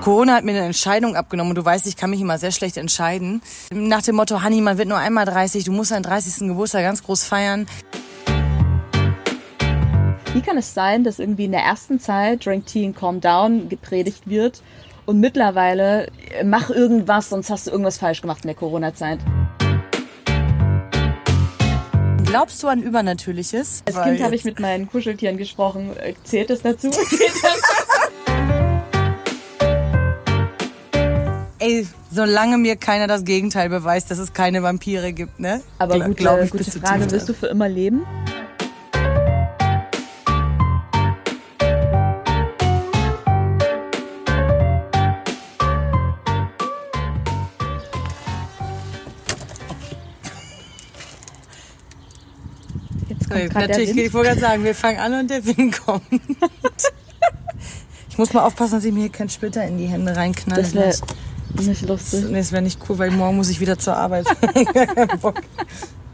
Corona hat mir eine Entscheidung abgenommen und du weißt, ich kann mich immer sehr schlecht entscheiden. Nach dem Motto, Honey, man wird nur einmal 30, du musst deinen 30. Geburtstag ganz groß feiern. Wie kann es sein, dass irgendwie in der ersten Zeit Drink Tea and Calm Down gepredigt wird und mittlerweile äh, mach irgendwas, sonst hast du irgendwas falsch gemacht in der Corona-Zeit? Glaubst du an Übernatürliches? Als Kind habe ich mit meinen Kuscheltieren gesprochen. Äh, Zählt es dazu? Ey, solange mir keiner das Gegenteil beweist, dass es keine Vampire gibt, ne? Aber Gla- gute, ich, gute Frage, willst du für immer leben? Natürlich, ich wollte gerade sagen, wir fangen an und der Wind kommt. ich muss mal aufpassen, dass ich mir hier keinen Splitter in die Hände reinknalle. Das wäre. Nicht lustig. Nee, das wäre nicht cool, weil morgen muss ich wieder zur Arbeit. Bock,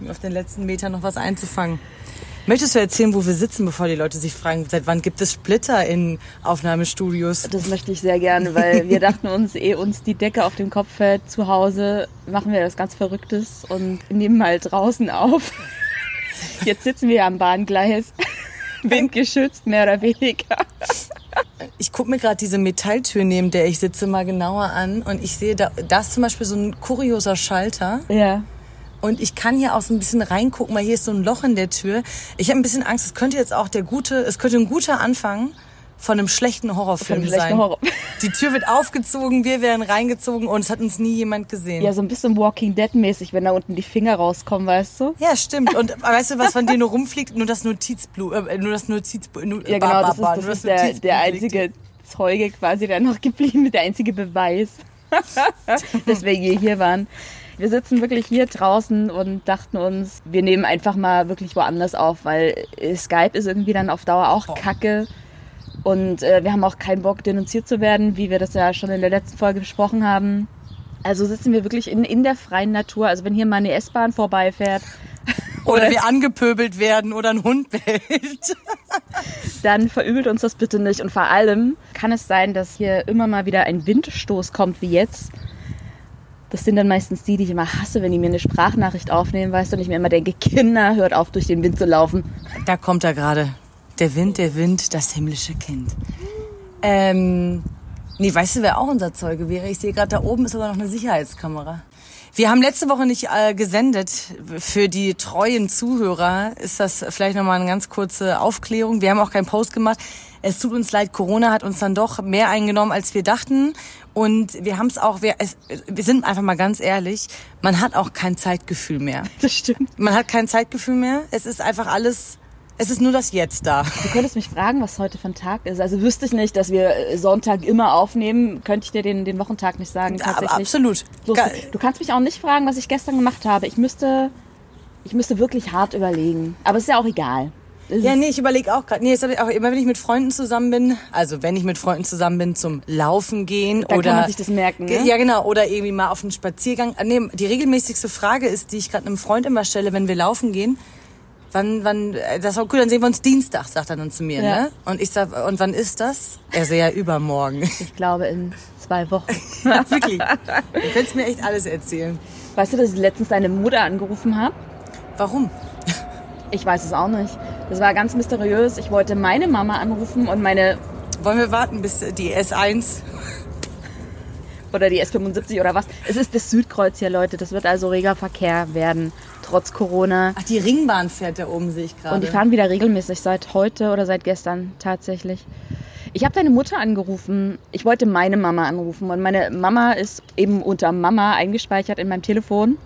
auf den letzten Meter noch was einzufangen. Möchtest du erzählen, wo wir sitzen, bevor die Leute sich fragen, seit wann gibt es Splitter in Aufnahmestudios? Das möchte ich sehr gerne, weil wir dachten uns, ehe uns die Decke auf dem Kopf fällt, zu Hause machen wir das ganz Verrücktes und nehmen mal draußen auf. Jetzt sitzen wir am Bahngleis, windgeschützt mehr oder weniger. Ich gucke mir gerade diese Metalltür, neben der ich sitze, mal genauer an und ich sehe, da, da ist zum Beispiel so ein kurioser Schalter Ja. und ich kann hier auch so ein bisschen reingucken, weil hier ist so ein Loch in der Tür. Ich habe ein bisschen Angst, es könnte jetzt auch der gute, es könnte ein guter Anfang von einem schlechten Horrorfilm einem schlechten sein. Horror. Die Tür wird aufgezogen, wir werden reingezogen und es hat uns nie jemand gesehen. Ja, so ein bisschen Walking Dead mäßig, wenn da unten die Finger rauskommen, weißt du? Ja, stimmt. Und weißt du, was von dir nur rumfliegt? Nur das Notizblut, äh, nur das Notizblut. Nur, Ja, genau, das ist, das ist der, der einzige Zeuge quasi, der noch geblieben ist, der einzige Beweis, dass wir je hier waren. Wir sitzen wirklich hier draußen und dachten uns, wir nehmen einfach mal wirklich woanders auf, weil Skype ist irgendwie dann auf Dauer auch kacke. Und äh, wir haben auch keinen Bock, denunziert zu werden, wie wir das ja schon in der letzten Folge besprochen haben. Also sitzen wir wirklich in, in der freien Natur. Also wenn hier mal eine S-Bahn vorbeifährt, Oder wir angepöbelt werden oder ein Hund bellt. dann verübelt uns das bitte nicht. Und vor allem kann es sein, dass hier immer mal wieder ein Windstoß kommt, wie jetzt. Das sind dann meistens die, die ich immer hasse, wenn die mir eine Sprachnachricht aufnehmen, weißt du, und ich mir immer denke, Kinder, hört auf, durch den Wind zu laufen. Da kommt er gerade. Der Wind, der Wind, das himmlische Kind. Ähm, nee, weißt du, wer auch unser Zeuge wäre? Ich sehe gerade, da oben ist aber noch eine Sicherheitskamera. Wir haben letzte Woche nicht äh, gesendet. Für die treuen Zuhörer ist das vielleicht nochmal eine ganz kurze Aufklärung. Wir haben auch keinen Post gemacht. Es tut uns leid, Corona hat uns dann doch mehr eingenommen, als wir dachten. Und wir haben es auch, wir, es, wir sind einfach mal ganz ehrlich, man hat auch kein Zeitgefühl mehr. Das stimmt. Man hat kein Zeitgefühl mehr. Es ist einfach alles, es ist nur das Jetzt da. Du könntest mich fragen, was heute für ein Tag ist. Also wüsste ich nicht, dass wir äh, Sonntag immer aufnehmen, könnte ich dir den, den Wochentag nicht sagen. Aber Tatsächlich. absolut. Bloß, Ge- du kannst mich auch nicht fragen, was ich gestern gemacht habe. Ich müsste, ich müsste wirklich hart überlegen. Aber es ist ja auch egal. Ja, nee, ich überlege auch gerade. Nee, jetzt ich auch immer, wenn ich mit Freunden zusammen bin, also wenn ich mit Freunden zusammen bin zum Laufen gehen Dann oder kann man sich das merken, ne? Ja, genau, oder irgendwie mal auf einen Spaziergang. Äh, Nee, die regelmäßigste Frage ist, die ich gerade einem Freund immer stelle, wenn wir laufen gehen. Wann, wann, äh, das ist cool, dann sehen wir uns Dienstag, sagt er dann zu mir, Ja. ne? Und ich sag, und wann ist das? Er so, ja, übermorgen. Ich glaube in zwei Wochen. Wirklich. Du könntest mir echt alles erzählen. Weißt du, dass ich letztens deine Mutter angerufen habe? Warum? Ich weiß es auch nicht. Das war ganz mysteriös. Ich wollte meine Mama anrufen und meine Wollen wir warten, bis die S1 oder die S75 oder was. Es ist das Südkreuz hier, Leute. Das wird also reger Verkehr werden, trotz Corona. Ach, die Ringbahn fährt da oben, sehe ich gerade. Und die fahren wieder regelmäßig seit heute oder seit gestern tatsächlich. Ich habe deine Mutter angerufen. Ich wollte meine Mama anrufen und meine Mama ist eben unter Mama eingespeichert in meinem Telefon.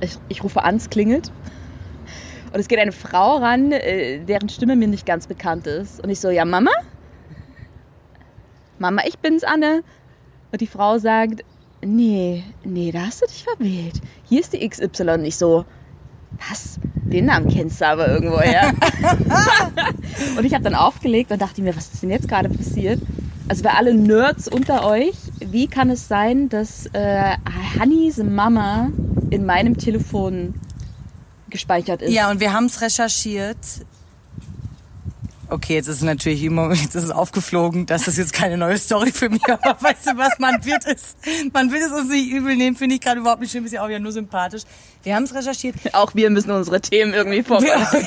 Ich, ich rufe an, es klingelt. Und es geht eine Frau ran, äh, deren Stimme mir nicht ganz bekannt ist. Und ich so, ja, Mama? Mama, ich bin's, Anne. Und die Frau sagt, nee, nee, da hast du dich verwählt. Hier ist die XY. Und ich so, was? Den Namen kennst du aber irgendwo, ja. und ich habe dann aufgelegt und dachte mir, was ist denn jetzt gerade passiert? Also bei alle Nerds unter euch, wie kann es sein, dass äh, Hannis Mama in meinem Telefon gespeichert ist? Ja, und wir haben es recherchiert. Okay, jetzt ist es natürlich immer, jetzt ist es aufgeflogen, das ist jetzt keine neue Story für mich, aber weißt du was, man wird es, man will es uns nicht übel nehmen, finde ich gerade überhaupt nicht schlimm, ist ja auch wieder nur sympathisch. Wir haben es recherchiert. Auch wir müssen unsere Themen irgendwie vorbereiten.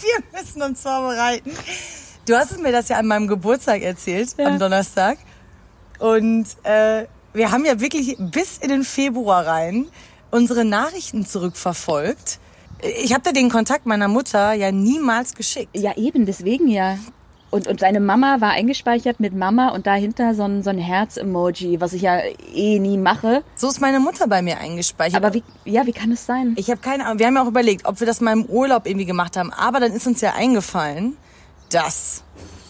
wir müssen uns vorbereiten. Du hast mir das ja an meinem Geburtstag erzählt, ja. am Donnerstag. Und äh, wir haben ja wirklich bis in den Februar rein unsere Nachrichten zurückverfolgt. Ich habe da den Kontakt meiner Mutter ja niemals geschickt. Ja, eben, deswegen ja. Und, und seine Mama war eingespeichert mit Mama und dahinter so ein, so ein Herz-Emoji, was ich ja eh nie mache. So ist meine Mutter bei mir eingespeichert. Aber wie, ja, wie kann es sein? Ich habe keine Ahnung. Wir haben ja auch überlegt, ob wir das mal im Urlaub irgendwie gemacht haben. Aber dann ist uns ja eingefallen, dass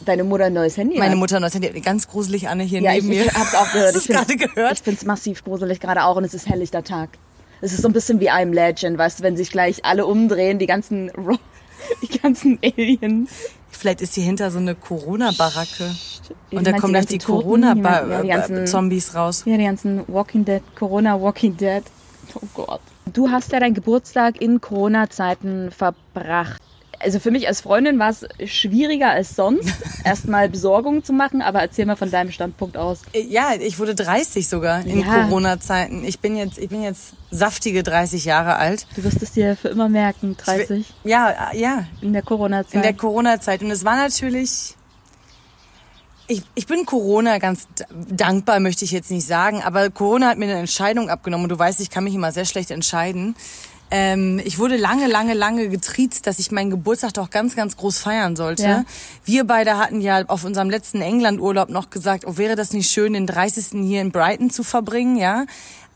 deine Mutter ein neues Handy Meine Mutter ein neues Handy. Ganz gruselig, Anne, hier ja, neben ich, mir. Ich hab's auch gehört. Hast ich gerade gehört? Ich find's massiv gruselig gerade auch und es ist helllichter Tag. Es ist so ein bisschen wie I'm Legend, weißt du, wenn sich gleich alle umdrehen, die ganzen, die ganzen Aliens. Vielleicht ist hier hinter so eine Corona-Baracke. Und da kommen gleich die Corona-Zombies ja, raus. Ja, die ganzen Walking Dead, Corona Walking Dead. Oh Gott. Du hast ja deinen Geburtstag in Corona-Zeiten verbracht also für mich als Freundin war es schwieriger als sonst, erstmal Besorgungen zu machen, aber erzähl mal von deinem Standpunkt aus. Ja, ich wurde 30 sogar in ja. Corona-Zeiten. Ich bin jetzt, ich bin jetzt saftige 30 Jahre alt. Du wirst es dir für immer merken, 30. Ja, ja. In der Corona-Zeit. In der Corona-Zeit. Und es war natürlich, ich, ich bin Corona ganz dankbar, möchte ich jetzt nicht sagen, aber Corona hat mir eine Entscheidung abgenommen und du weißt, ich kann mich immer sehr schlecht entscheiden. Ähm, ich wurde lange, lange, lange getriezt, dass ich meinen Geburtstag doch ganz, ganz groß feiern sollte. Ja. Wir beide hatten ja auf unserem letzten England-Urlaub noch gesagt, oh, wäre das nicht schön, den 30. hier in Brighton zu verbringen, ja?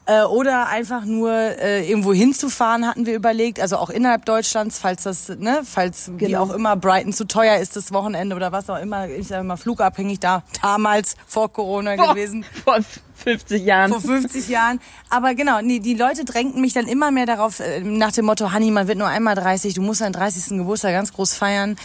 Äh, oder einfach nur äh, irgendwo hinzufahren, hatten wir überlegt. Also auch innerhalb Deutschlands, falls das, ne, falls genau. wie auch immer Brighton zu teuer ist das Wochenende oder was auch immer, ist ja immer flugabhängig da, damals vor Corona Boah, gewesen. Vor 50 Jahren. Vor 50 Jahren. Aber genau, nee, die Leute drängten mich dann immer mehr darauf, äh, nach dem Motto, Hanni, man wird nur einmal 30, du musst deinen 30. Geburtstag ganz groß feiern.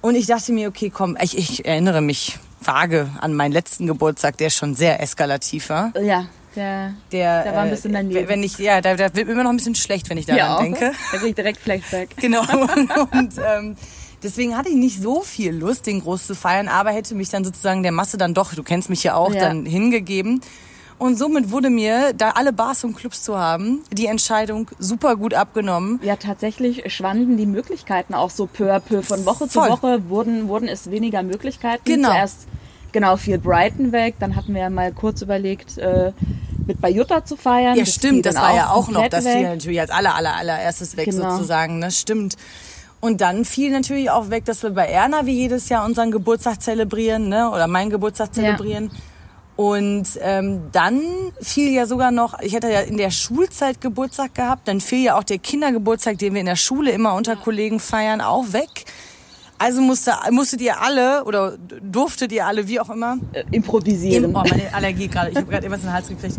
Und ich dachte mir, okay, komm, ich, ich erinnere mich vage an meinen letzten Geburtstag, der schon sehr eskalativ war. Ja. Der, der, der war ein bisschen daneben. Wenn ich, ja, da, da wird mir immer noch ein bisschen schlecht, wenn ich daran ja, denke. Da krieg ich direkt Flashback. Genau. Und, und ähm, deswegen hatte ich nicht so viel Lust, den groß zu feiern, aber hätte mich dann sozusagen der Masse dann doch, du kennst mich ja auch, ja. dann hingegeben. Und somit wurde mir, da alle Bars und Clubs zu haben, die Entscheidung super gut abgenommen. Ja, tatsächlich schwanden die Möglichkeiten auch so peu à peu. Von Woche Voll. zu Woche wurden, wurden es weniger Möglichkeiten. Genau. Zuerst genau fiel Brighton weg, dann hatten wir mal kurz überlegt, äh, mit Bayutta zu feiern. Ja, das stimmt, das war ja auch noch, das fiel natürlich als aller, aller, allererstes weg genau. sozusagen, ne? Stimmt. Und dann fiel natürlich auch weg, dass wir bei Erna wie jedes Jahr unseren Geburtstag zelebrieren, ne? Oder meinen Geburtstag zelebrieren. Ja. Und ähm, dann fiel ja sogar noch, ich hatte ja in der Schulzeit Geburtstag gehabt, dann fiel ja auch der Kindergeburtstag, den wir in der Schule immer unter Kollegen feiern, auch weg. Also musste, musstet ihr alle oder durftet ihr alle, wie auch immer, äh, improvisieren. Im, oh, meine Allergie gerade. Ich habe gerade etwas in den Hals gekriegt.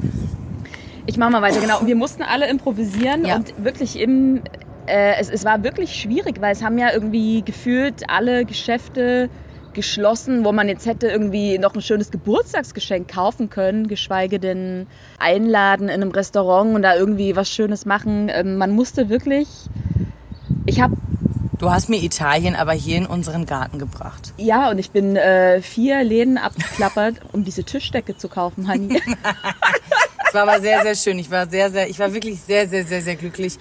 Ich mache mal weiter, genau. Wir mussten alle improvisieren ja. und wirklich im, äh, es, es war wirklich schwierig, weil es haben ja irgendwie gefühlt alle Geschäfte geschlossen, wo man jetzt hätte irgendwie noch ein schönes Geburtstagsgeschenk kaufen können, geschweige denn einladen in einem Restaurant und da irgendwie was Schönes machen. Ähm, man musste wirklich, ich habe Du hast mir Italien aber hier in unseren Garten gebracht. Ja, und ich bin äh, vier Läden abgeklappert, um diese Tischdecke zu kaufen, Hani. Es war aber sehr, sehr schön. Ich war sehr, sehr, ich war wirklich sehr, sehr, sehr, sehr glücklich.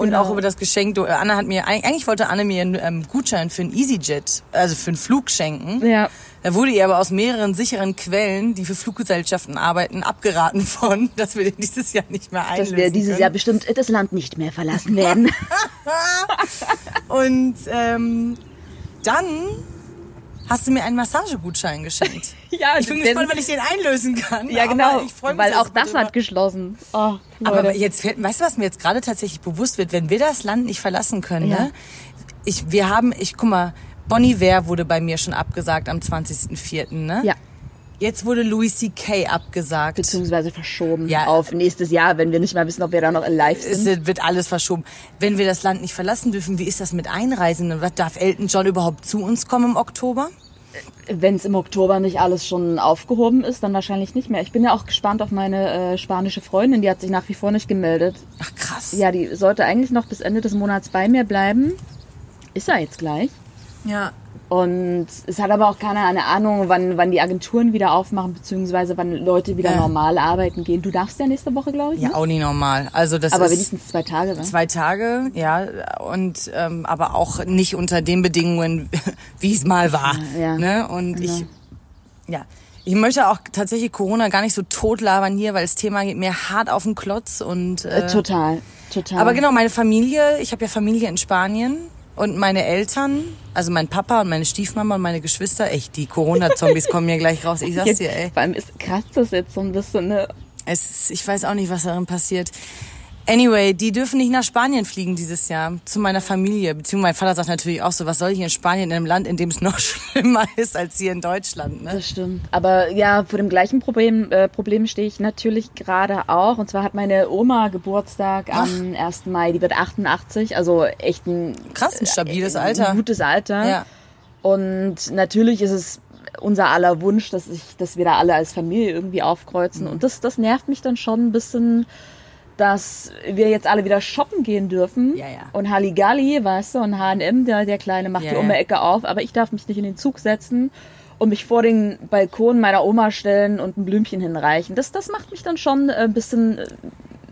Und genau. auch über das Geschenk. Anna hat mir, eigentlich wollte Anne mir einen ähm, Gutschein für ein EasyJet, also für einen Flug schenken. Ja. Da wurde ihr aber aus mehreren sicheren Quellen, die für Fluggesellschaften arbeiten, abgeraten von, dass wir dieses Jahr nicht mehr einlösen Dass wir dieses können. Jahr bestimmt das Land nicht mehr verlassen werden. Und ähm, dann hast du mir einen Massagegutschein geschenkt. ja, ich bin gespannt, wann ich den einlösen kann. Ja, genau. Ich mich, weil auch das hat geschlossen. Oh, aber jetzt, weißt du, was mir jetzt gerade tatsächlich bewusst wird, wenn wir das Land nicht verlassen können, ja. ne? Ich, wir haben, ich guck mal, Bonnie Ware wurde bei mir schon abgesagt am 20.04., ne? Ja. Jetzt wurde Louis C.K. abgesagt. Beziehungsweise verschoben ja. auf nächstes Jahr, wenn wir nicht mal wissen, ob wir da noch live sind. Es wird alles verschoben. Wenn wir das Land nicht verlassen dürfen, wie ist das mit Einreisenden? Was darf Elton John überhaupt zu uns kommen im Oktober? Wenn es im Oktober nicht alles schon aufgehoben ist, dann wahrscheinlich nicht mehr. Ich bin ja auch gespannt auf meine äh, spanische Freundin, die hat sich nach wie vor nicht gemeldet. Ach krass. Ja, die sollte eigentlich noch bis Ende des Monats bei mir bleiben. Ist er jetzt gleich? Ja. Und es hat aber auch keiner eine Ahnung, wann, wann die Agenturen wieder aufmachen, beziehungsweise wann Leute wieder Ja. normal arbeiten gehen. Du darfst ja nächste Woche, glaube ich. Ja, ne? auch nicht normal. Also das Aber ist wenigstens zwei Tage, ne? zwei Tage, ja, und ähm, aber auch nicht unter den Bedingungen, wie es mal war. Ja, ne? Und genau. ich, ja, ich möchte auch tatsächlich Corona gar nicht so totlabern hier, weil das Thema geht mir hart auf den Klotz und Äh, äh, total, total. aber genau, meine Familie, ich habe ja Familie in Spanien und meine Eltern, also mein Papa und meine Stiefmama und meine Geschwister, echt, die Corona-Zombies kommen mir gleich raus, ich sag's dir, ey. Vor allem ist krass das jetzt so ein bisschen, ne? Es, ich weiß auch nicht, was darin passiert. Anyway, die dürfen nicht nach Spanien fliegen dieses Jahr zu meiner Familie. Beziehungsweise mein Vater sagt natürlich auch so, was soll ich in Spanien in einem Land, in dem es noch schlimmer ist als hier in Deutschland. Ne? Das stimmt. Aber ja, vor dem gleichen Problem, äh, Problem stehe ich natürlich gerade auch. Und zwar hat meine Oma Geburtstag am 1. Mai. Die wird 88, also echt ein, Krass, ein stabiles ein Alter. gutes Alter. Ja. Und natürlich ist es unser aller Wunsch, dass, ich, dass wir da alle als Familie irgendwie aufkreuzen. Mhm. Und das, das nervt mich dann schon ein bisschen, dass wir jetzt alle wieder shoppen gehen dürfen. Ja, ja. Und Halligalli, weißt du, und H&M, der, der Kleine macht Ja, die ja. Ecke auf. Aber ich darf mich nicht in den Zug setzen und mich vor den Balkon meiner Oma stellen und ein Blümchen hinreichen. Das, das macht mich dann schon äh, ein bisschen, äh,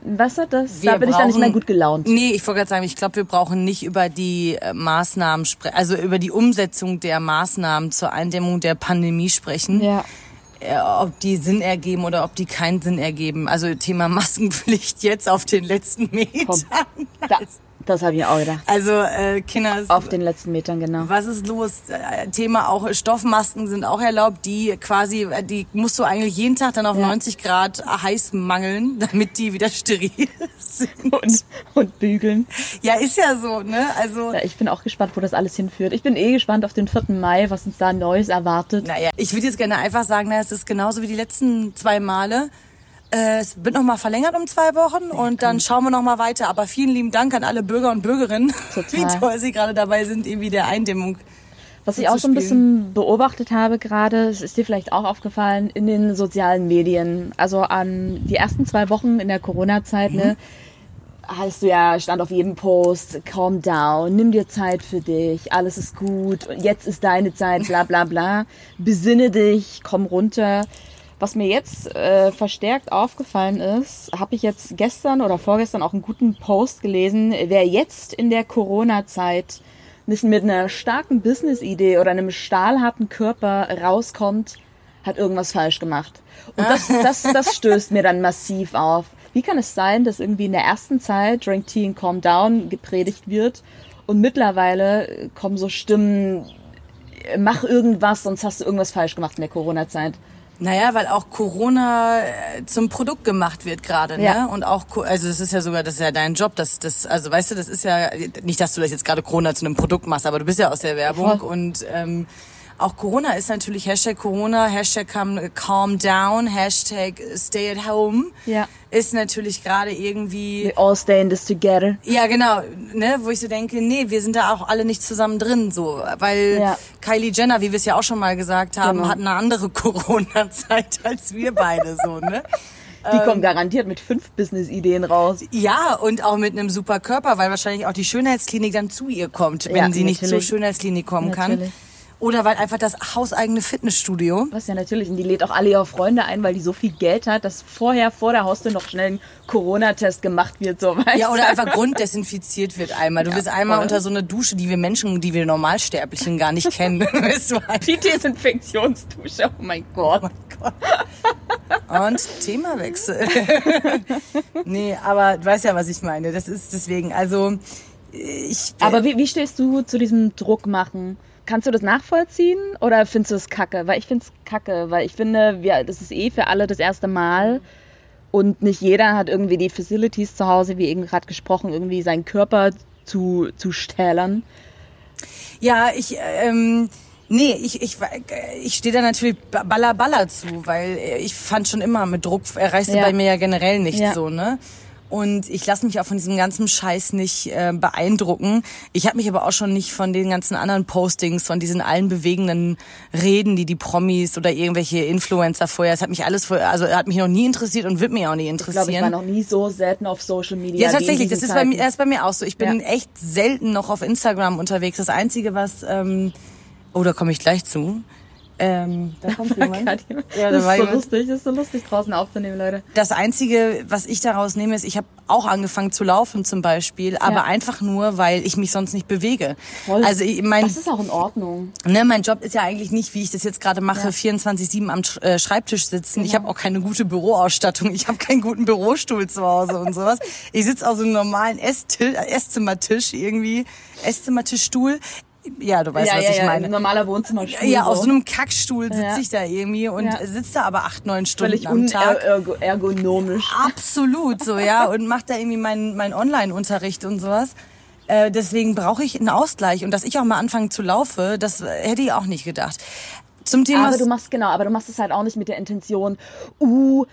weißt du, das, da Wir bin ich dann nicht mehr brauchen- gut gelaunt. Nee, ich wollte gerade sagen, ich glaube, wir brauchen nicht über die äh, Maßnahmen sprechen, also über die Umsetzung der Maßnahmen zur Eindämmung der Pandemie sprechen. Ja. Äh, ob die Sinn ergeben oder ob die keinen Sinn ergeben. Also Thema Maskenpflicht jetzt auf den letzten Metern. Da, das habe ich auch gedacht. Also äh, Kinder, Auf den letzten Metern, genau. was ist los? Äh, Thema auch Stoffmasken sind auch erlaubt. Die quasi, äh, die musst du eigentlich jeden Tag dann auf Ja. 90 Grad heiß mangeln, damit die wieder steril sind. Und, und bügeln. Ja, ist ja so, ne? Also Ja, ich bin auch gespannt, wo das alles hinführt. Ich bin eh gespannt auf den 4. Mai, was uns da Neues erwartet. Naja, ich würde jetzt gerne einfach sagen, na, es ist genauso wie die letzten zwei Male. Äh, Es wird noch mal verlängert um zwei Wochen und dann schauen wir noch mal weiter. Aber vielen lieben Dank an alle Bürger und Bürgerinnen, Total. wie toll sie gerade dabei sind, irgendwie der Eindämmung. Was ich auch so ein bisschen beobachtet habe gerade, es ist dir vielleicht auch aufgefallen, in den sozialen Medien. Also an die ersten zwei Wochen in der Corona-Zeit, ne, hast du ja, stand auf jedem Post, calm down, nimm dir Zeit für dich, alles ist gut, jetzt ist deine Zeit, bla bla bla. Besinne dich, komm runter. Was mir jetzt äh, verstärkt aufgefallen ist, habe ich jetzt gestern oder vorgestern auch einen guten Post gelesen, wer jetzt in der Corona-Zeit nicht mit einer starken Business-Idee oder einem stahlharten Körper rauskommt, hat irgendwas falsch gemacht. Und das, das, das stößt mir dann massiv auf. Wie kann es sein, dass irgendwie in der ersten Zeit Drink Tea and Calm Down gepredigt wird und mittlerweile kommen so Stimmen, äh, mach irgendwas, sonst hast du irgendwas falsch gemacht in der Corona-Zeit. Naja, weil auch Corona äh, zum Produkt gemacht wird gerade, ne? Ja. Und auch, also es ist ja sogar, das ist ja dein Job, das, das, also weißt du, das ist ja nicht, dass du das jetzt gerade Corona zu einem Produkt machst, aber du bist ja aus der Werbung Voll. und ähm, auch Corona ist natürlich Hashtag Corona, Hashtag calm, calm down, Hashtag stay at home. Ja. Ist natürlich gerade irgendwie. We all stay in this together. Ja, genau, ne, wo ich so denke, nee, wir sind da auch alle nicht zusammen drin, so, weil Ja. Kylie Jenner, wie wir es ja auch schon mal gesagt haben, Genau. hat eine andere Corona-Zeit als wir beide, so, ne? Die Ähm. kommen garantiert mit fünf Business-Ideen raus. Ja, und auch mit einem super Körper, weil wahrscheinlich auch die Schönheitsklinik dann zu ihr kommt, wenn Ja, sie nicht zur natürlich. Schönheitsklinik kommen Natürlich. kann. Oder weil einfach das hauseigene Fitnessstudio. Was ja natürlich, und die lädt auch alle ihre Freunde ein, weil die so viel Geld hat, dass vorher vor der Haustür noch schnell ein Corona-Test gemacht wird, so weißt Ja, oder einfach grunddesinfiziert wird einmal. Du bist einmal voll. unter so eine Dusche, die wir Menschen, die wir Normalsterblichen gar nicht kennen. Weißt du, halt. Die Desinfektionsdusche, oh mein Gott. Und Themawechsel. nee, aber du weißt ja, was ich meine. Das ist deswegen, also ich. Aber wie, wie stehst du zu diesem Druck machen? Kannst du das nachvollziehen oder findest du es kacke? Weil ich finde es kacke, weil ich finde, wir, das ist eh für alle das erste Mal und nicht jeder hat irgendwie die Facilities zu Hause, wie eben gerade gesprochen, irgendwie seinen Körper zu, zu stählern. Ja, ich, ähm, nee, ich, ich, ich stehe da natürlich baller baller zu, weil ich fand schon immer, mit Druck erreichst du Ja. bei mir ja generell nichts Ja. so, ne? Und ich lasse mich auch von diesem ganzen Scheiß nicht äh, beeindrucken. Ich habe mich aber auch schon nicht von den ganzen anderen Postings, von diesen allen bewegenden Reden, die die Promis oder irgendwelche Influencer vorher, es hat mich alles vorher, also hat mich noch nie interessiert und wird mich auch nie interessieren. Ich glaube, ich war noch nie so selten auf Social Media. Ja, tatsächlich, das ist bei, mir, das ist bei mir auch so. Ich bin ja. echt selten noch auf Instagram unterwegs. Das Einzige, was, ähm, oh, da komme ich gleich zu. Ähm, da kommt jemand. ja, da das ist so jemand. lustig, das ist so lustig draußen aufzunehmen, Leute. Das Einzige, was ich daraus nehme, ist, ich habe auch angefangen zu laufen zum Beispiel, aber ja. einfach nur, weil ich mich sonst nicht bewege. Voll. Also ich, mein, das ist auch in Ordnung. Ne, mein Job ist ja eigentlich nicht, wie ich das jetzt gerade mache, ja. 24/7 am äh, Schreibtisch sitzen. Genau. Ich habe auch keine gute Büroausstattung. Ich habe keinen guten Bürostuhl zu Hause und sowas. Ich sitze auf so einem normalen Esstisch, Esszimmertisch irgendwie, Esszimmertischstuhl. Ja, du weißt, ja, was ja, ich ja, meine. Ein normaler Wohnzimmerstuhl. Ja, so. auf so einem Kackstuhl sitze ich da irgendwie und sitze da aber acht, neun Stunden Völlig am Tag. ergonomisch. Absolut so, ja. Und mache da irgendwie meinen mein Online-Unterricht und sowas. Äh, deswegen brauche ich einen Ausgleich. Und dass ich auch mal anfange zu laufen, das hätte ich auch nicht gedacht. Zum Thema. Aber du machst genau, aber du machst es halt auch nicht mit der Intention, uh,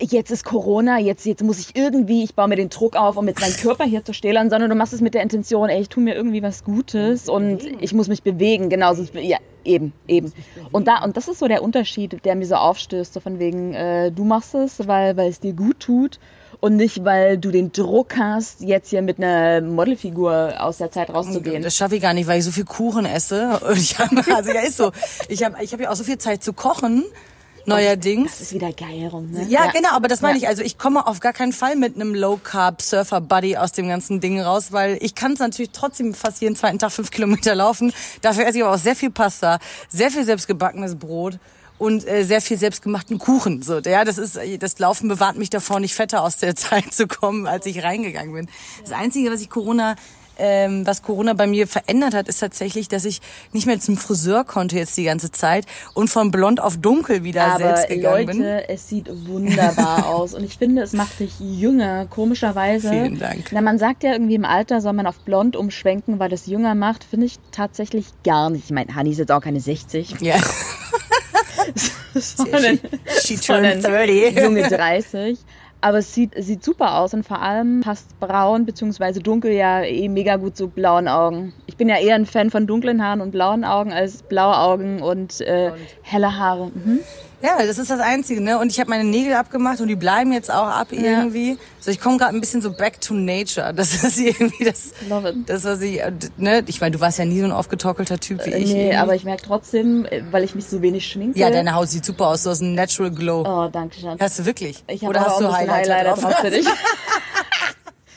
jetzt ist Corona, jetzt, jetzt muss ich irgendwie, ich baue mir den Druck auf, um jetzt meinen Körper hier zu stählern, sondern du machst es mit der Intention, ey, ich tue mir irgendwie was Gutes und ich muss mich bewegen, genau, ja, eben, eben. Und da, und das ist so der Unterschied, der mir so aufstößt, so von wegen, äh, du machst es, weil, weil es dir gut tut und nicht, weil du den Druck hast, jetzt hier mit einer Modelfigur aus der Zeit rauszugehen. Das schaffe ich gar nicht, weil ich so viel Kuchen esse. Ich hab, also ja, ist so. Ich habe ich hab ja auch so viel Zeit zu kochen neuerdings. Das ist wieder geil rum, ne? Ja, ja. genau, aber das meine ja. ich. Also ich komme auf gar keinen Fall mit einem Low-Carb-Surfer-Buddy aus dem ganzen Ding raus, weil ich kann es natürlich trotzdem fast jeden zweiten Tag fünf Kilometer laufen. Dafür esse ich aber auch sehr viel Pasta, sehr viel selbstgebackenes Brot und äh, sehr viel selbstgemachten Kuchen. So, ja, das ist das Laufen bewahrt mich davor, nicht fetter aus der Zeit zu kommen, als ich reingegangen bin. Das Einzige, was ich Corona ähm, was Corona bei mir verändert hat, ist tatsächlich, dass ich nicht mehr zum Friseur konnte jetzt die ganze Zeit und von blond auf dunkel wieder Aber selbst gegangen Leute, bin. es sieht wunderbar aus und ich finde, es macht dich jünger, komischerweise. Vielen Dank. Na, man sagt ja irgendwie im Alter soll man auf blond umschwenken, weil das jünger macht, finde ich tatsächlich gar nicht. Ich meine, Hani ist jetzt auch keine 60. Ja. sondern, she, she turned 30. Junge 30. Aber es sieht, sieht super aus und vor allem passt braun bzw. dunkel ja eh mega gut zu blauen Augen. Ich bin ja eher ein Fan von dunklen Haaren und blauen Augen als blaue Augen und äh, helle Haare. Mhm. Ja, das ist das Einzige, ne? Und ich habe meine Nägel abgemacht und die bleiben jetzt auch ab irgendwie. Ja. So, ich komme gerade ein bisschen so back to nature. Das ist irgendwie das, das was ich, ne? Ich meine, du warst ja nie so ein aufgetockelter Typ wie äh, ich. Nee, irgendwie. aber ich merke trotzdem, weil ich mich so wenig schminke. Ja, deine Haut sieht super aus. Du hast einen Natural Glow. Oh, danke schön. Hast du wirklich? Ich Oder hast du Highlighter, Highlighter drauf? drauf für dich?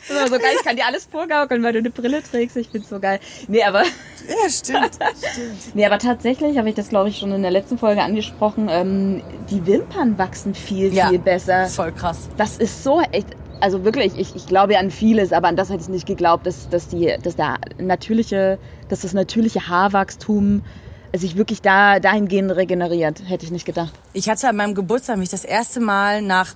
Das ist so geil, ich kann dir alles vorgaukeln, weil du eine Brille trägst. Ich find's so geil. Nee, aber. Ja, stimmt. stimmt. Nee, aber tatsächlich habe ich das, glaube ich, schon in der letzten Folge angesprochen. Ähm, die Wimpern wachsen viel, ja, viel besser. Voll krass. Das ist so echt. Also wirklich, ich, ich glaube ja an vieles, aber an das hätte ich nicht geglaubt, dass, dass, die, dass, der natürliche, dass das natürliche Haarwachstum sich wirklich da dahingehend regeneriert. Hätte ich nicht gedacht. Ich hatte an meinem Geburtstag mich das erste Mal nach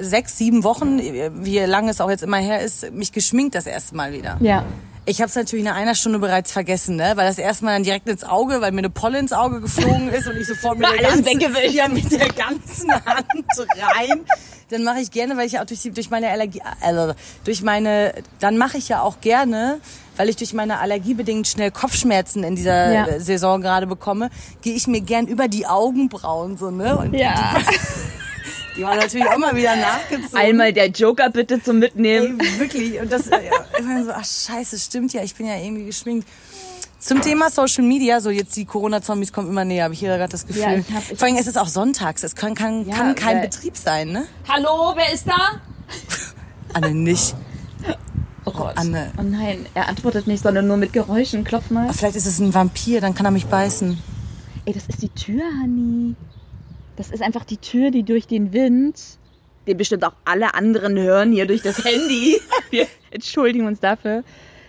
sechs, sieben Wochen, wie lange es auch jetzt immer her ist, mich geschminkt das erste Mal wieder. Ja. Ich habe es natürlich nach einer Stunde bereits vergessen, ne? weil das erstmal dann direkt ins Auge, weil mir eine Polle ins Auge geflogen ist und ich sofort mit, der ganzen, ja, mit der ganzen Hand rein. Dann mache ich gerne, weil ich ja auch durch, durch meine Allergie, also durch meine, dann mache ich ja auch gerne, weil ich durch meine Allergie bedingt schnell Kopfschmerzen in dieser ja. Saison gerade bekomme, gehe ich mir gern über die Augenbrauen so, ne? Und ja. Die war natürlich auch mal wieder nachgezogen. Einmal der Joker bitte zum Mitnehmen. Ey, wirklich. Und das, ja, immer so, ach scheiße, stimmt ja, ich bin ja irgendwie geschminkt. Zum Thema Social Media, so jetzt die Corona-Zombies kommen immer näher, habe ich hier gerade das Gefühl. Ja, ich hab, ich Vor allem ist es auch sonntags, es kann, kann, ja, kann kein Betrieb sein, ne? Hallo, wer ist da? Anne nicht. Oh Gott. Anne. Oh nein, er antwortet nicht, sondern nur mit Geräuschen. Klopf mal. Vielleicht ist es ein Vampir, dann kann er mich beißen. Ey, das ist die Tür, Honey. Das ist einfach die Tür, die durch den Wind, den bestimmt auch alle anderen hören hier durch das Handy. Wir entschuldigen uns dafür.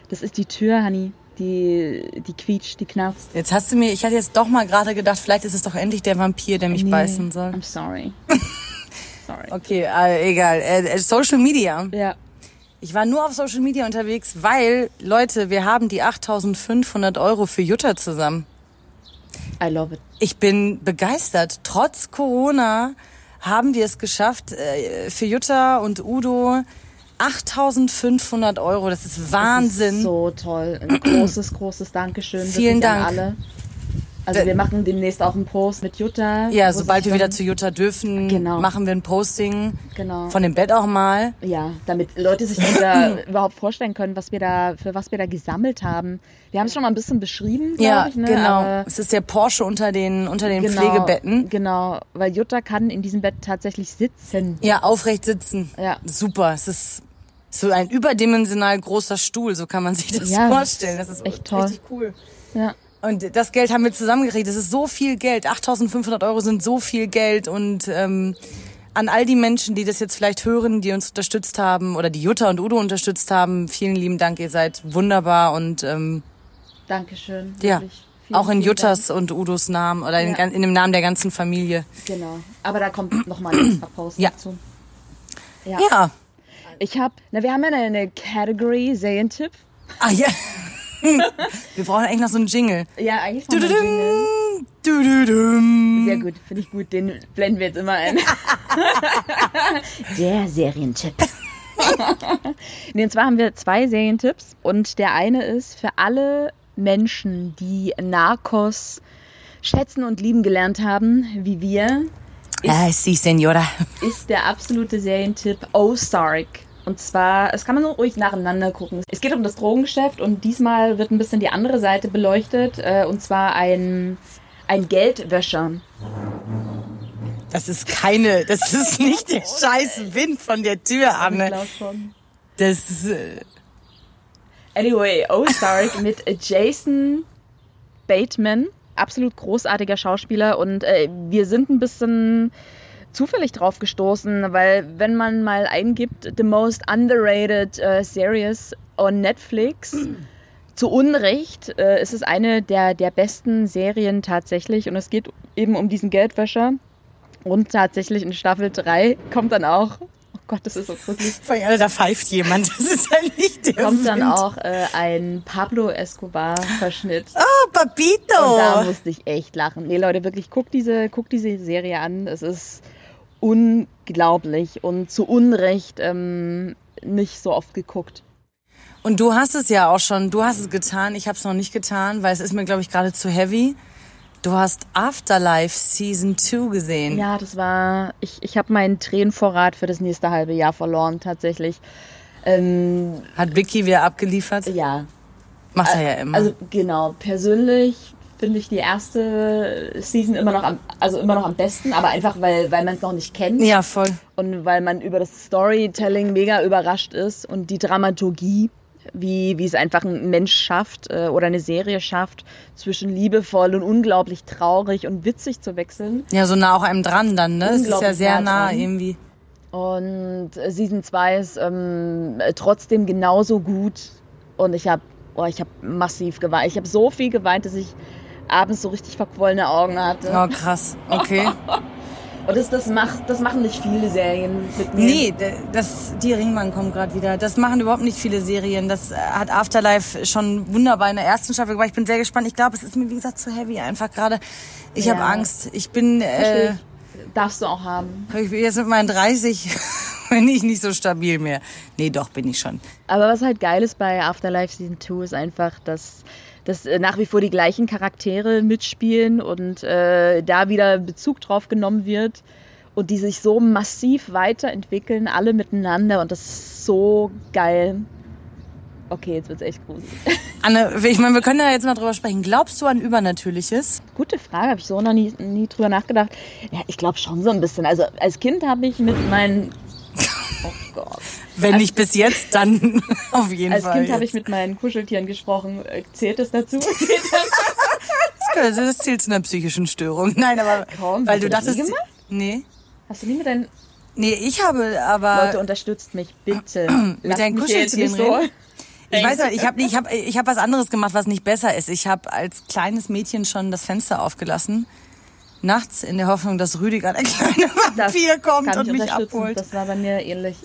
Das ist die Tür, Honey. Die, die quietscht, die knarzt. Jetzt hast du mir, ich hatte jetzt doch mal gerade gedacht, vielleicht ist es doch endlich der Vampir, der mich nee, beißen soll. I'm sorry. sorry. Okay, äh, egal. Äh, äh, Social Media. Ja. Ich war nur auf Social Media unterwegs, weil, Leute, wir haben die 8500 Euro für Jutta zusammen. I love it. Ich bin begeistert. Trotz Corona haben wir es geschafft, äh, für Jutta und Udo 8500 Euro, das ist Wahnsinn. Das ist so toll. Ein großes, großes Dankeschön. Vielen Dank. An alle. Also wir machen demnächst auch einen Post mit Jutta. Ja, sobald wir wieder zu Jutta dürfen, genau. machen wir ein Posting genau. von dem Bett auch mal. Ja, damit Leute sich dann überhaupt vorstellen können, was wir da, für was wir da gesammelt haben. Wir haben es schon mal ein bisschen beschrieben, ja, ich. Ne? genau. Aber es ist der Porsche unter den, unter den genau, Pflegebetten. Genau, weil Jutta kann in diesem Bett tatsächlich sitzen. Ja, aufrecht sitzen. Ja. Super. Es ist so ein überdimensional großer Stuhl, so kann man sich das ja, vorstellen. Das ist echt toll. Richtig cool. Ja. Und das Geld haben wir zusammengekriegt. Das ist so viel Geld. 8.500 Euro sind so viel Geld. Und ähm, an all die Menschen, die das jetzt vielleicht hören, die uns unterstützt haben oder die Jutta und Udo unterstützt haben, vielen lieben Dank. Ihr seid wunderbar und ähm, Dankeschön. Ja. Vielen, auch in Juttas Dank. und Udos Namen oder in, ja. in, dem Namen der ganzen Familie. Genau. Aber da kommt noch mal ein extra Post ja. dazu. Ja. ja. Ich habe, na, wir haben ja eine, eine Category Serientipp. Ah ja. Wir brauchen eigentlich noch so einen Jingle. Ja, eigentlich noch einen Jingle. Sehr gut, finde ich gut. Den blenden wir jetzt immer ein. der Serientipp. nee, und zwar haben wir zwei Serientipps. Und der eine ist für alle Menschen, die Narcos schätzen und lieben gelernt haben, wie wir. Ist, ah, sí, Senora. Ist der absolute Serientipp Ozark. Und zwar, es kann man so ruhig nacheinander gucken. Es geht um das Drogengeschäft und diesmal wird ein bisschen die andere Seite beleuchtet. Äh, und zwar ein, ein Geldwäscher. Das ist keine, das ist nicht der scheiß Wind von der Tür, Anne. Das ist, äh Anyway, Ozark mit Jason Bateman. Absolut großartiger Schauspieler und äh, wir sind ein bisschen zufällig drauf gestoßen, weil wenn man mal eingibt, the most underrated uh, series on Netflix, zu Unrecht äh, ist es eine der, der besten Serien tatsächlich und es geht eben um diesen Geldwäscher und tatsächlich in Staffel 3 kommt dann auch Oh Gott, das ist so. Vor allem, da pfeift jemand. Das ist ja nicht der Kommt dann auch äh, ein Pablo Escobar-Verschnitt. Oh, Papito! Und da musste ich echt lachen. Nee, Leute, wirklich, guckt diese, guckt diese Serie an. Es ist unglaublich und zu Unrecht ähm, nicht so oft geguckt. Und du hast es ja auch schon, du hast es getan, ich habe es noch nicht getan, weil es ist mir, glaube ich, gerade zu heavy. Du hast Afterlife Season 2 gesehen. Ja, das war, ich, ich habe meinen Tränenvorrat für das nächste halbe Jahr verloren, tatsächlich. Ähm, Hat Vicky wieder abgeliefert? Ja. Macht er ja immer. Also genau, persönlich finde ich die erste Season immer noch am, also immer noch am besten, aber einfach weil, weil man es noch nicht kennt. Ja, voll. Und weil man über das Storytelling mega überrascht ist und die Dramaturgie, wie, wie es einfach ein Mensch schafft äh, oder eine Serie schafft, zwischen liebevoll und unglaublich traurig und witzig zu wechseln. Ja, so nah auch einem dran dann, ne? Es ist ja sehr nah, nah irgendwie. Und Season 2 ist ähm, trotzdem genauso gut. Und ich habe oh, ich habe massiv geweint. Ich habe so viel geweint, dass ich abends so richtig verquollene Augen hatte. Oh, krass. Okay. Und das, das, macht, das machen nicht viele Serien mit mir. Nee, das, die Ringmann kommt gerade wieder. Das machen überhaupt nicht viele Serien. Das äh, hat Afterlife schon wunderbar in der ersten Staffel gemacht. Ich bin sehr gespannt. Ich glaube, es ist mir, wie gesagt, zu heavy einfach gerade. Ich ja. habe Angst. Ich bin... Äh, Darfst du auch haben. Ich bin jetzt mit meinen 30 bin ich nicht so stabil mehr. Nee, doch, bin ich schon. Aber was halt geil ist bei Afterlife Season 2 ist einfach, dass dass äh, nach wie vor die gleichen Charaktere mitspielen und äh, da wieder Bezug drauf genommen wird und die sich so massiv weiterentwickeln, alle miteinander und das ist so geil. Okay, jetzt wird's echt gruselig. Anne, ich meine, wir können da jetzt mal drüber sprechen. Glaubst du an Übernatürliches? Gute Frage, habe ich so noch nie, nie drüber nachgedacht. Ja, ich glaube schon so ein bisschen. Also als Kind habe ich mit meinen Oh Gott. Wenn als, nicht bis jetzt, dann auf jeden als Fall. Als Kind habe ich mit meinen Kuscheltieren gesprochen. Äh, zählt das dazu? das, das zählt zu einer psychischen Störung. Nein, aber Komm, weil du, das dachtest, gemacht? nee. Hast du nie mit deinen Nee, ich habe aber Leute unterstützt mich bitte. mit deinen Kuscheltieren reden. Ich weiß nicht, ich habe ich hab, ich hab was anderes gemacht, was nicht besser ist. Ich habe als kleines Mädchen schon das Fenster aufgelassen nachts in der Hoffnung, dass Rüdiger, der kleine Vampir, kommt und mich abholt. Das war bei mir ähnlich.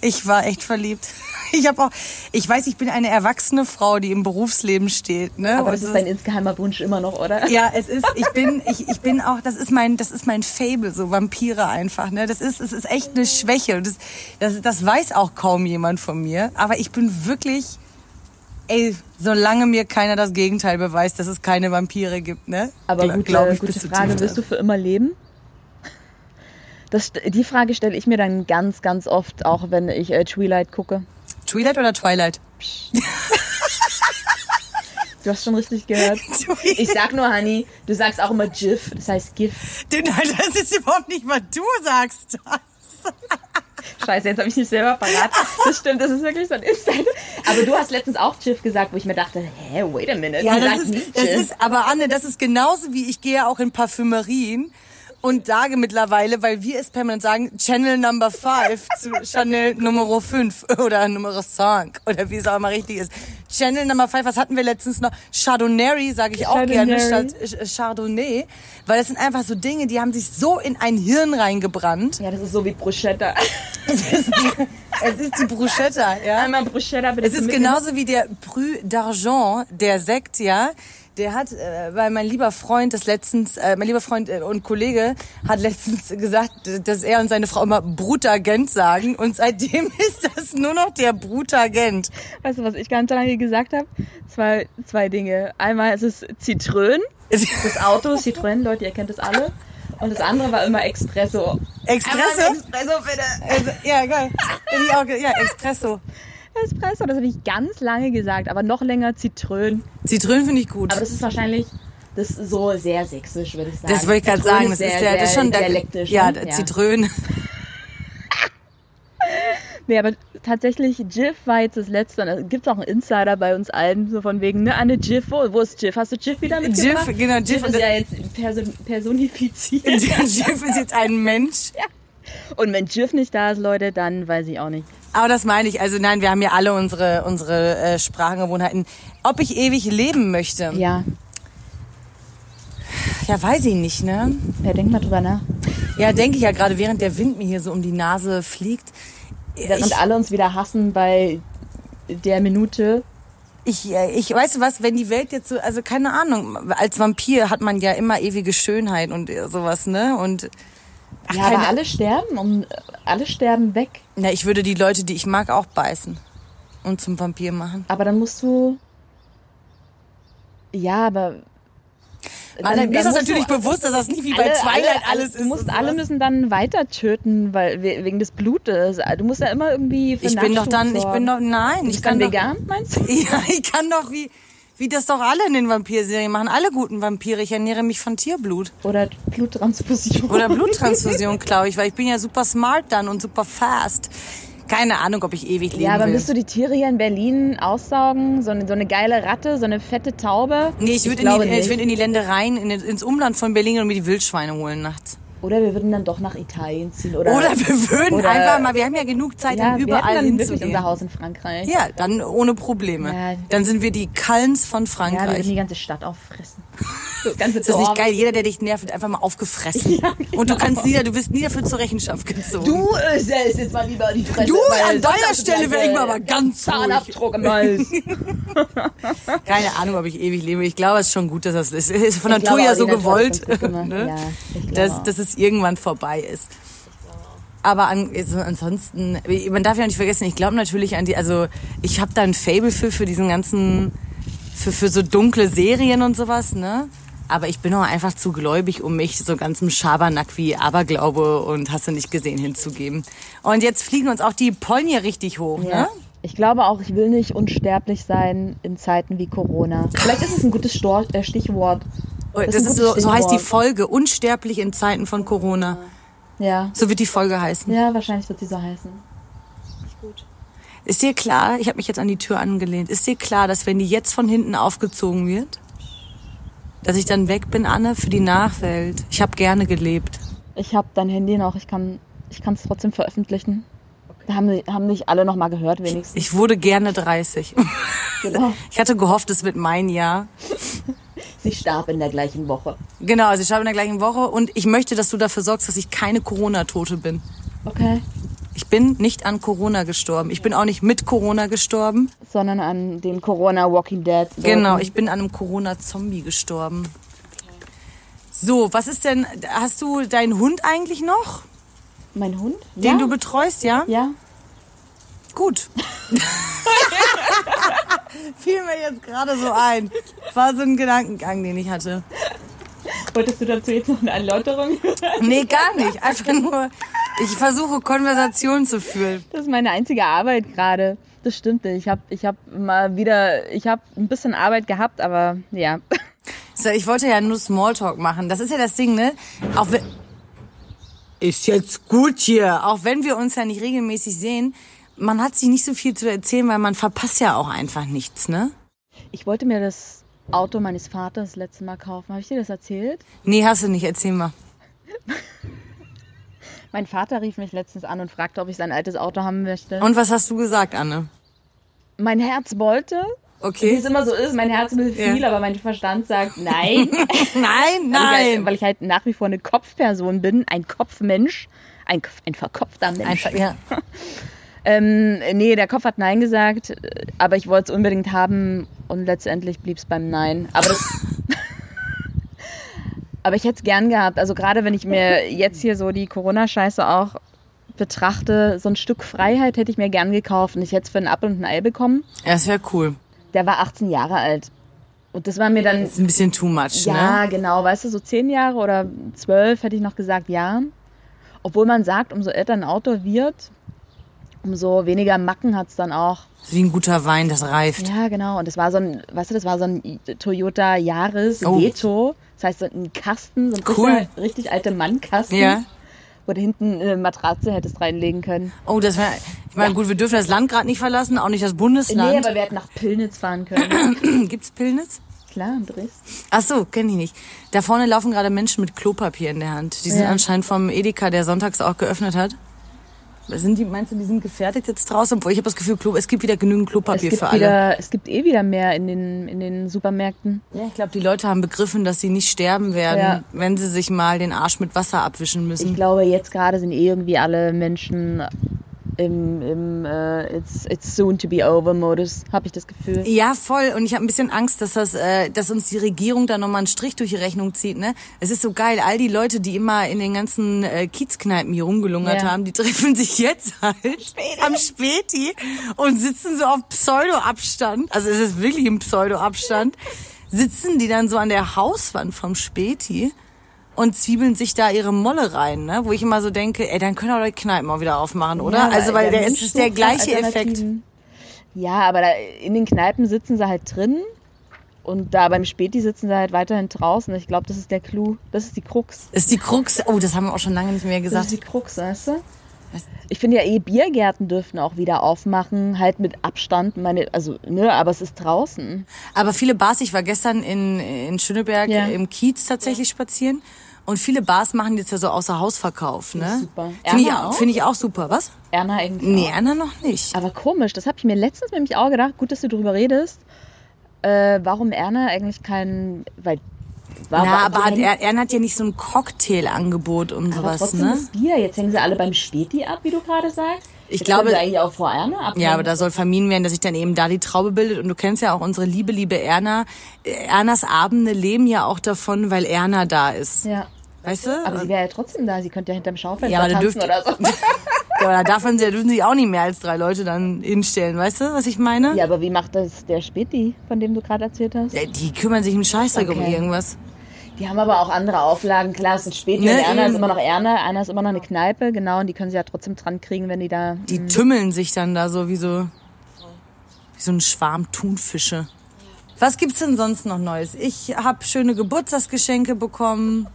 Ich war echt verliebt. Ich habe auch, ich weiß, ich bin eine erwachsene Frau, die im Berufsleben steht. Ne? Aber das ist dein insgeheimer Wunsch immer noch, oder? Ja, es ist, ich bin, ich, ich bin auch, das ist mein, das ist mein Fable, so Vampire einfach. Ne? Das ist, es ist echt eine Schwäche. Das, das, das weiß auch kaum jemand von mir. Aber ich bin wirklich, ey, solange mir keiner das Gegenteil beweist, dass es keine Vampire gibt, ne? Aber Gla gute, ich, gute Frage, wirst du für immer leben? Das, die Frage stelle ich mir dann ganz, ganz oft, auch wenn ich äh, Twilight gucke. Twilight oder Twilight? Du hast schon richtig gehört. Ich sag nur, Honey, du sagst auch immer GIF, das heißt GIF. Nein, das ist überhaupt nicht, was du sagst. Scheiße, jetzt habe ich mich selber verraten. Das stimmt, das ist wirklich so ein Insight. Aber du hast letztens auch GIF gesagt, wo ich mir dachte, hä, wait a minute. Ja, das ist, das ist, aber Anne, das ist genauso wie ich gehe auch in Parfümerien und sage mittlerweile, weil wir es permanent sagen, Channel Number 5 zu Chanel Nummer 5 oder Nummer 5 oder wie es auch immer richtig ist. Channel Number 5, was hatten wir letztens noch? Chardonnay sage ich auch gerne statt Chardonnay, weil das sind einfach so Dinge, die haben sich so in ein Hirn reingebrannt. Ja, das ist so wie Bruschetta. es, ist, es ist die Bruschetta, ja. Einmal Bruschetta bitte. Es ist genauso wie der Prü d'Argent, der Sekt, ja der hat, äh, weil mein lieber Freund das letztens, äh, mein lieber Freund äh, und Kollege hat letztens gesagt, dass er und seine Frau immer Brutagent sagen und seitdem ist das nur noch der Brutagent. Weißt du, was ich ganz lange gesagt habe? Zwei, zwei Dinge. Einmal ist es Zitrön, das Auto, Citroën, Leute, ihr kennt das alle. Und das andere war immer Espresso. Espresso? Espresso, bitte. Also, ja, geil. Ja, Espresso. Espresso, das habe ich ganz lange gesagt, aber noch länger Zitrön. Zitrön finde ich gut. Aber das ist wahrscheinlich das ist so sehr sächsisch, würde ich sagen. Das wollte ich gerade sagen. Das sehr, ist, ja, das ist schon dialektisch. Ja, ne? ja. Zitrön. nee, aber tatsächlich, Jiff war jetzt das letzte. Da gibt es auch einen Insider bei uns allen, so von wegen, ne, Anne Jiff, wo, wo ist Jiff? Hast du Jiff wieder mitgebracht? Jiff, genau, Jiff. Jiff ist ja jetzt person personifiziert. Jiff ist jetzt ein Mensch. Ja. Und wenn Jiff nicht da ist, Leute, dann weiß ich auch nicht. Aber das meine ich. Also nein, wir haben ja alle unsere, unsere äh, Sprachengewohnheiten. Ob ich ewig leben möchte? Ja. Ja, weiß ich nicht, ne? Ja, denk mal drüber nach. Ja, denke ich ja gerade, während der Wind mir hier so um die Nase fliegt. Während ich, alle uns wieder hassen bei der Minute. Ich, äh, ich weiß was, wenn die Welt jetzt so, also keine Ahnung, als Vampir hat man ja immer ewige Schönheit und sowas, ne? Und Ach, ja, aber alle sterben, um, alle sterben weg. Na, ich würde die Leute, die ich mag, auch beißen und zum Vampir machen. Aber dann musst du. Ja, aber. Dann, dann, mir ist das natürlich bewusst, dass das nicht wie alle, bei Twilight alle, alles ist. Du musst, alle müssen dann weiter töten, weil wegen des Blutes. Du musst ja immer irgendwie. Ich bin doch dann, ich bin doch, nein. Ich, ich kann vegan, meinst du? Ja, ich kann doch wie wie das doch alle in den Vampirserien machen. Alle guten Vampire. Ich ernähre mich von Tierblut. Oder Bluttransfusion. Oder Bluttransfusion, glaube ich, weil ich bin ja super smart dann und super fast. Keine Ahnung, ob ich ewig leben Ja, aber will. müsst du die Tiere hier in Berlin aussaugen? So eine, so eine geile Ratte, so eine fette Taube? Nee, ich würde in, die, ich würd in die Ländereien, in, ins Umland von Berlin und mir die Wildschweine holen nachts. Oder wir würden dann doch nach Italien ziehen. Oder, oder wir würden oder, einfach mal, wir haben ja genug Zeit, ja, um überall wir hinzugehen. wirklich unser Haus in Frankreich. Ja, dann ohne Probleme. Ja. Dann sind wir die Kallens von Frankreich. Ja, wir würden die ganze Stadt auffressen. Das ganze ist das nicht geil? Jeder, der dich nervt, wird einfach mal aufgefressen. Ja, genau. Und du kannst nie, du wirst nie dafür zur Rechenschaft gezogen. Du äh, selbst jetzt mal lieber die Fresse. Du, an deiner Stelle wäre ich mal aber ganz Zahnabdruck im Hals. Keine Ahnung, ob ich ewig lebe. Ich glaube, es ist schon gut, dass das ist. Es ist von Natur ja so gewollt, ne? ja, dass, dass es irgendwann vorbei ist. Aber an, also ansonsten, man darf ja nicht vergessen, ich glaube natürlich an die, also ich habe da ein Fable für, für diesen ganzen für, für so dunkle Serien und sowas, ne? Aber ich bin auch einfach zu gläubig, um mich so ganzem Schabernack wie Aberglaube und hast du nicht gesehen hinzugeben. Und jetzt fliegen uns auch die Pollen hier richtig hoch, ja. ne? Ich glaube auch, ich will nicht unsterblich sein in Zeiten wie Corona. Vielleicht ist es ein gutes äh, Stichwort. Das, das ist, ist so, so heißt die Folge, unsterblich in Zeiten von Corona. Ja. So wird die Folge heißen. Ja, wahrscheinlich wird sie so heißen. Ist dir klar, ich habe mich jetzt an die Tür angelehnt, ist dir klar, dass wenn die jetzt von hinten aufgezogen wird, dass ich dann weg bin, Anne, für die Nachwelt? Ich habe gerne gelebt. Ich habe dein Handy noch, ich kann ich es trotzdem veröffentlichen. Da haben, haben nicht alle noch mal gehört wenigstens. Ich wurde gerne 30. Genau. Ich hatte gehofft, es wird mein Jahr. Sie starb in der gleichen Woche. Genau, sie starb in der gleichen Woche und ich möchte, dass du dafür sorgst, dass ich keine Corona-Tote bin. Okay. Ich bin nicht an Corona gestorben. Ich bin auch nicht mit Corona gestorben. Sondern an den Corona Walking Dead. -Sorten. Genau, ich bin an einem Corona-Zombie gestorben. So, was ist denn, hast du deinen Hund eigentlich noch? Mein Hund? Den ja. du betreust, ja? Ja. Gut. Fiel mir jetzt gerade so ein. War so ein Gedankengang, den ich hatte. Wolltest du dazu jetzt noch eine Erläuterung? nee, gar nicht. Einfach nur, ich versuche Konversationen zu führen. Das ist meine einzige Arbeit gerade. Das stimmt. Ich habe ich hab mal wieder, ich habe ein bisschen Arbeit gehabt, aber ja. So, ich wollte ja nur Smalltalk machen. Das ist ja das Ding, ne? Auch wenn, ist jetzt gut hier. Auch wenn wir uns ja nicht regelmäßig sehen, man hat sich nicht so viel zu erzählen, weil man verpasst ja auch einfach nichts, ne? Ich wollte mir das Auto meines Vaters das letzte Mal kaufen. Habe ich dir das erzählt? Nee, hast du nicht. Erzähl mal. mein Vater rief mich letztens an und fragte, ob ich sein altes Auto haben möchte. Und was hast du gesagt, Anne? Mein Herz wollte. Okay. Wie es immer so ist, mein Herz will viel, ja. aber mein Verstand sagt nein. nein, nein. Weil ich, halt, weil ich, halt, nach wie vor eine Kopfperson bin, ein Kopfmensch, ein, ein verkopfter Mensch. Einfach, ja. Ähm, nee, der Kopf hat Nein gesagt, aber ich wollte es unbedingt haben und letztendlich blieb es beim Nein. Aber das. aber ich hätte es gern gehabt. Also gerade wenn ich mir jetzt hier so die Corona-Scheiße auch betrachte, so ein Stück Freiheit hätte ich mir gern gekauft und ich hätte es für einen Apfel und ein Ei bekommen. Ja, das wäre cool. Der war 18 Jahre alt. Und das war mir dann. Das ist ein bisschen too much, ja, ne? Ja, genau. Weißt du, so zehn Jahre oder zwölf hätte ich noch gesagt, ja. Obwohl man sagt, umso älter ein Auto wird, umso weniger Macken hat es dann auch. Wie ein guter Wein, das reift. Ja, genau. Und das war so ein, weißt du, das war so ein Toyota Yaris oh. Veto. Das heißt, so ein Kasten, so ein cool. richtig, alter Mannkasten. Ja. Wo du hinten eine Matratze hättest reinlegen können. Oh, das wäre, ich meine, ja. gut, wir dürfen das Land gerade nicht verlassen, auch nicht das Bundesland. Nee, aber wir hätten nach Pillnitz fahren können. Gibt's Pillnitz? Klar, in Dresden. Ach so, kenne ich nicht. Da vorne laufen gerade Menschen mit Klopapier in der Hand. Die sind ja. anscheinend vom Edeka, der sonntags auch geöffnet hat. Sind die, meinst du, die sind gefertigt jetzt draußen? Obwohl ich habe das Gefühl, es gibt wieder genügend Klopapier für wieder, alle. Es gibt eh wieder mehr in den, in den Supermärkten. Ja, ich glaube, die Leute haben begriffen, dass sie nicht sterben werden, ja. wenn sie sich mal den Arsch mit Wasser abwischen müssen. Ich glaube, jetzt gerade sind eh irgendwie alle Menschen im, im uh, it's, it's soon to be over Modus, habe ich das Gefühl. Ja, voll. Und ich habe ein bisschen Angst, dass das, äh, dass uns die Regierung da nochmal einen Strich durch die Rechnung zieht. Ne? Es ist so geil, all die Leute, die immer in den ganzen äh, Kiezkneipen hier rumgelungert ja. haben, die treffen sich jetzt halt Späti. am Späti und sitzen so auf Pseudo-Abstand. Also es ist wirklich ein Pseudo-Abstand. Sitzen die dann so an der Hauswand vom Späti und zwiebeln sich da ihre Molle rein, ne? Wo ich immer so denke, ey, dann können auch die Kneipen auch wieder aufmachen, oder? Ja, also weil der, der ist der gleiche Effekt. Ja, aber da, in den Kneipen sitzen sie halt drin und da beim Späti sitzen sie halt weiterhin draußen. Ich glaube, das ist der Clou. Das ist die Krux. Ist die Krux. Oh, das haben wir auch schon lange nicht mehr gesagt. Das ist die Krux, weißt du? Ich finde ja eh, Biergärten dürfen auch wieder aufmachen, halt mit Abstand, meine, also, ne, aber es ist draußen. Aber viele Bars, ich war gestern in, in Schöneberg ja. im Kiez tatsächlich ja. spazieren und viele Bars machen jetzt ja so außer Hausverkauf, ne? Super. Finde ich, find ich auch super, was? Erna eigentlich Nee, auch. Erna noch nicht. Aber komisch, das habe ich mir letztens nämlich auch gedacht, gut, dass du darüber redest, äh, warum Erna eigentlich kein, weil war Na, aber hat, er, er hat ja nicht so ein Cocktailangebot und aber sowas, trotzdem ne? Das Bier. Jetzt hängen sie alle beim Späti ab, wie du gerade sagst. Ich Jetzt glaube, eigentlich auch vor Erna abhängen. Ja, aber da soll vermieden werden, dass sich dann eben da die Traube bildet. Und du kennst ja auch unsere liebe, liebe Erna. Ernas Abende leben ja auch davon, weil Erna da ist. Ja. Weißt du? Aber sie wäre ja trotzdem da. Sie könnte ja hinterm Schaufenster ja, tanzen oder so. ja, aber da davon dürfen sich auch nicht mehr als drei Leute dann hinstellen. Weißt du, was ich meine? Ja, aber wie macht das der Späti, von dem du gerade erzählt hast? Ja, die kümmern sich im Scheißdreck okay. um irgendwas. Die haben aber auch andere Auflagen. Klar, es ist spät. Ne, Erna ist immer noch Erna, einer ist immer noch eine Kneipe, genau, und die können sie ja trotzdem dran kriegen, wenn die da. Die mh. tümmeln sich dann da so wie so, wie so ein Schwarm Thunfische. Was gibt's denn sonst noch Neues? Ich habe schöne Geburtstagsgeschenke bekommen.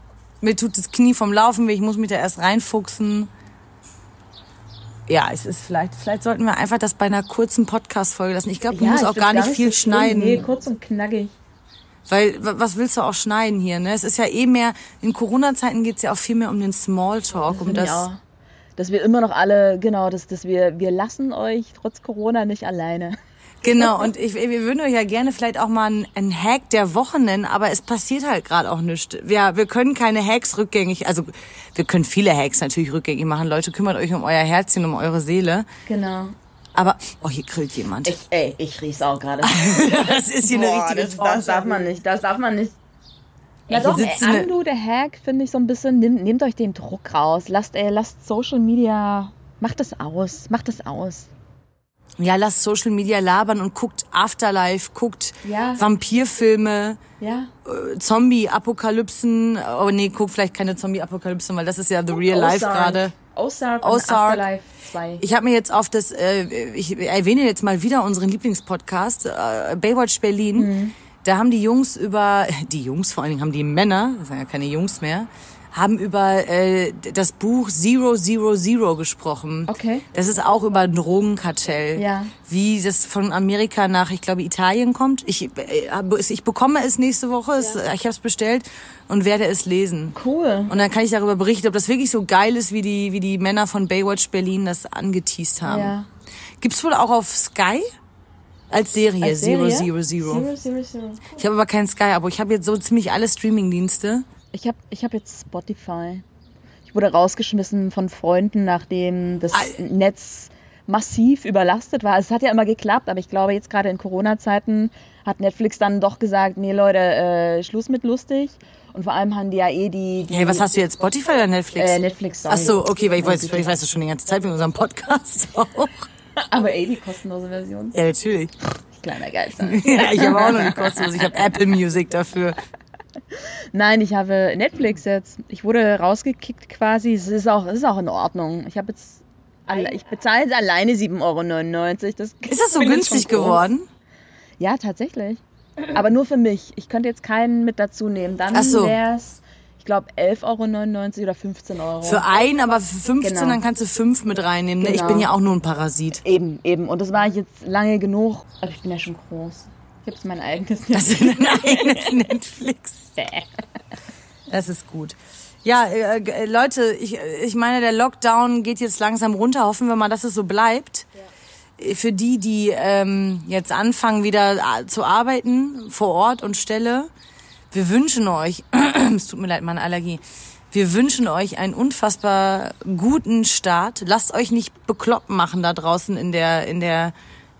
Mir tut das Knie vom Laufen weh, ich muss mich da erst reinfuchsen. Ja, es ist vielleicht, vielleicht sollten wir einfach das bei einer kurzen Podcast-Folge lassen. Ich glaube, du ja, musst auch gar nicht viel schneiden. Nee, kurz und knackig. Weil, was willst du auch schneiden hier, ne? Es ist ja eh mehr, in Corona-Zeiten geht's ja auch viel mehr um den Smalltalk, das um das. Auch. Dass wir immer noch alle, genau, dass, dass wir, wir lassen euch trotz Corona nicht alleine. Genau, und ich, wir würden euch ja gerne vielleicht auch mal einen, einen Hack der Woche nennen, aber es passiert halt gerade auch nichts. Wir, wir können keine Hacks rückgängig, also wir können viele Hacks natürlich rückgängig machen. Leute, kümmert euch um euer Herzchen, um eure Seele. Genau. Aber, oh, hier grillt jemand. Ich, ey, ich riech's auch gerade. das ist hier eine Boah, richtige das, das darf man nicht, das darf man nicht. Ja doch, ey, eine- Andu, der Hack, finde ich so ein bisschen, nehmt, nehmt euch den Druck raus. Lasst, ey, lasst Social Media, macht das aus, macht das aus. Ja, lasst Social Media labern und guckt Afterlife, guckt Ja. Vampirfilme, Ja. äh, Zombie-Apokalypsen. Oh nee, guck vielleicht keine Zombie-Apokalypsen, weil das ist ja the real life gerade. Ozark und Ozark. Afterlife 2. Ich habe mir jetzt auf das, äh, ich erwähne jetzt mal wieder unseren Lieblingspodcast, äh, Baywatch Berlin. Mhm. Da haben die Jungs über, die Jungs, vor allen Dingen haben die Männer, das sind ja keine Jungs mehr, haben über äh, das Buch Zero Zero Zero gesprochen. Okay. Das ist auch über ein Drogenkartell. Ja. Wie das von Amerika nach, ich glaube, Italien kommt. Ich, äh, ich bekomme es nächste Woche, es, ich habe es bestellt und werde es lesen. Cool. Und dann kann ich darüber berichten, ob das wirklich so geil ist, wie die, wie die Männer von Baywatch Berlin das angeteased haben. Ja. Gibt's wohl auch auf Sky? Als Serie, Als Zero Serie? Zero Zero. Zero, zero, zero. Ich habe aber kein Sky, aber ich habe jetzt so ziemlich alle Streamingdienste. Ich habe ich hab jetzt Spotify. Ich wurde rausgeschmissen von Freunden, nachdem das Al- Netz massiv überlastet war. Es hat ja immer geklappt, aber ich glaube, jetzt gerade in Corona-Zeiten hat Netflix dann doch gesagt, nee Leute, äh, Schluss mit lustig. Und vor allem haben die ja eh die... die Hey, was hast du jetzt, Spotify oder Netflix? Äh, Netflix, sorry. Ach so, okay, weil ich weiß, ich weiß das schon die ganze Zeit mit unserem Podcast auch. Aber eh die kostenlose Version. Ja, natürlich. Kleiner Geister. Ja, ich habe auch noch nicht kostenlos. Ich habe Apple Music dafür. Nein, ich habe Netflix jetzt. Ich wurde rausgekickt quasi. Es ist auch, es ist auch in Ordnung. Ich habe jetzt, alle, ich bezahle jetzt alleine 7,99 Euro. Das Ist das so günstig geworden? Ja, tatsächlich. Aber nur für mich. Ich könnte jetzt keinen mit dazu nehmen. Dann so. wäre es, ich glaube, 11,99 Euro oder 15 Euro. Für einen, aber für 15, Genau. dann kannst du fünf mit reinnehmen. Ne? Ich Genau. bin ja auch nur ein Parasit. eben, eben. Und das war ich jetzt lange genug. Aber ich bin ja schon groß. Ich habe jetzt mein eigenes Das ist ein eigenes Netflix. Das ist gut. Ja, äh, äh, Leute, ich, ich meine, der Lockdown geht jetzt langsam runter. Hoffen wir mal, dass es so bleibt. Für die, die ähm, jetzt anfangen, wieder äh, zu arbeiten, vor Ort und Stelle, wir wünschen euch, es tut mir leid, meine Allergie, wir wünschen euch einen unfassbar guten Start. Lasst euch nicht bekloppt machen da draußen in der, in der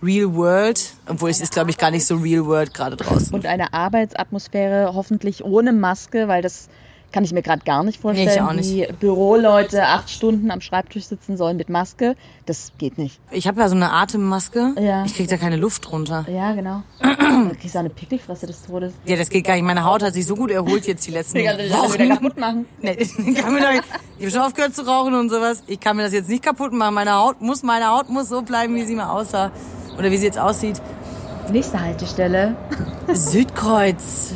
Real World. Obwohl es ist, glaube ich, gar nicht so Real World gerade draußen. Und eine Arbeitsatmosphäre hoffentlich ohne Maske, weil das kann ich mir gerade gar nicht vorstellen. Nee, ich auch nicht. Die Büroleute acht Stunden am Schreibtisch sitzen sollen mit Maske. Das geht nicht. Ich habe ja so eine Atemmaske. Ja. Ich krieg da keine Luft drunter. Ja, genau. Da kriegst du eine Pickelfresse des Todes. Ja, das geht gar nicht. Meine Haut hat sich so gut erholt jetzt die letzten Ich kann das wieder kaputt machen. Nee, ich kann mir doch, ich habe schon aufgehört zu rauchen und sowas. Ich kann mir das jetzt nicht kaputt machen. Meine Haut muss, meine Haut muss so bleiben, wie sie mal aussah. Oder wie sie jetzt aussieht. Nächste Haltestelle. Südkreuz.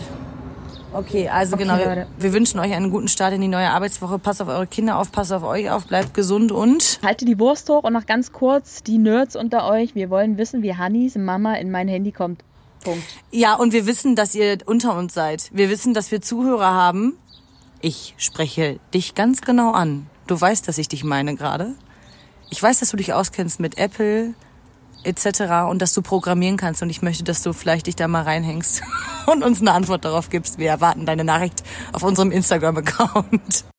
Okay, also Okay, genau. Wir, wir wünschen euch einen guten Start in die neue Arbeitswoche. Passt auf eure Kinder auf, passt auf euch auf, bleibt gesund und Halte die Wurst hoch und noch ganz kurz, die Nerds unter euch, wir wollen wissen, wie Hannis Mama in mein Handy kommt. Punkt. Ja, und wir wissen, dass ihr unter uns seid. Wir wissen, dass wir Zuhörer haben. Ich spreche dich ganz genau an. Du weißt, dass ich dich meine gerade. Ich weiß, dass du dich auskennst mit Apple etc. und dass du programmieren kannst und ich möchte, dass du vielleicht dich da mal reinhängst und uns eine Antwort darauf gibst. Wir erwarten deine Nachricht auf unserem Instagram-Account.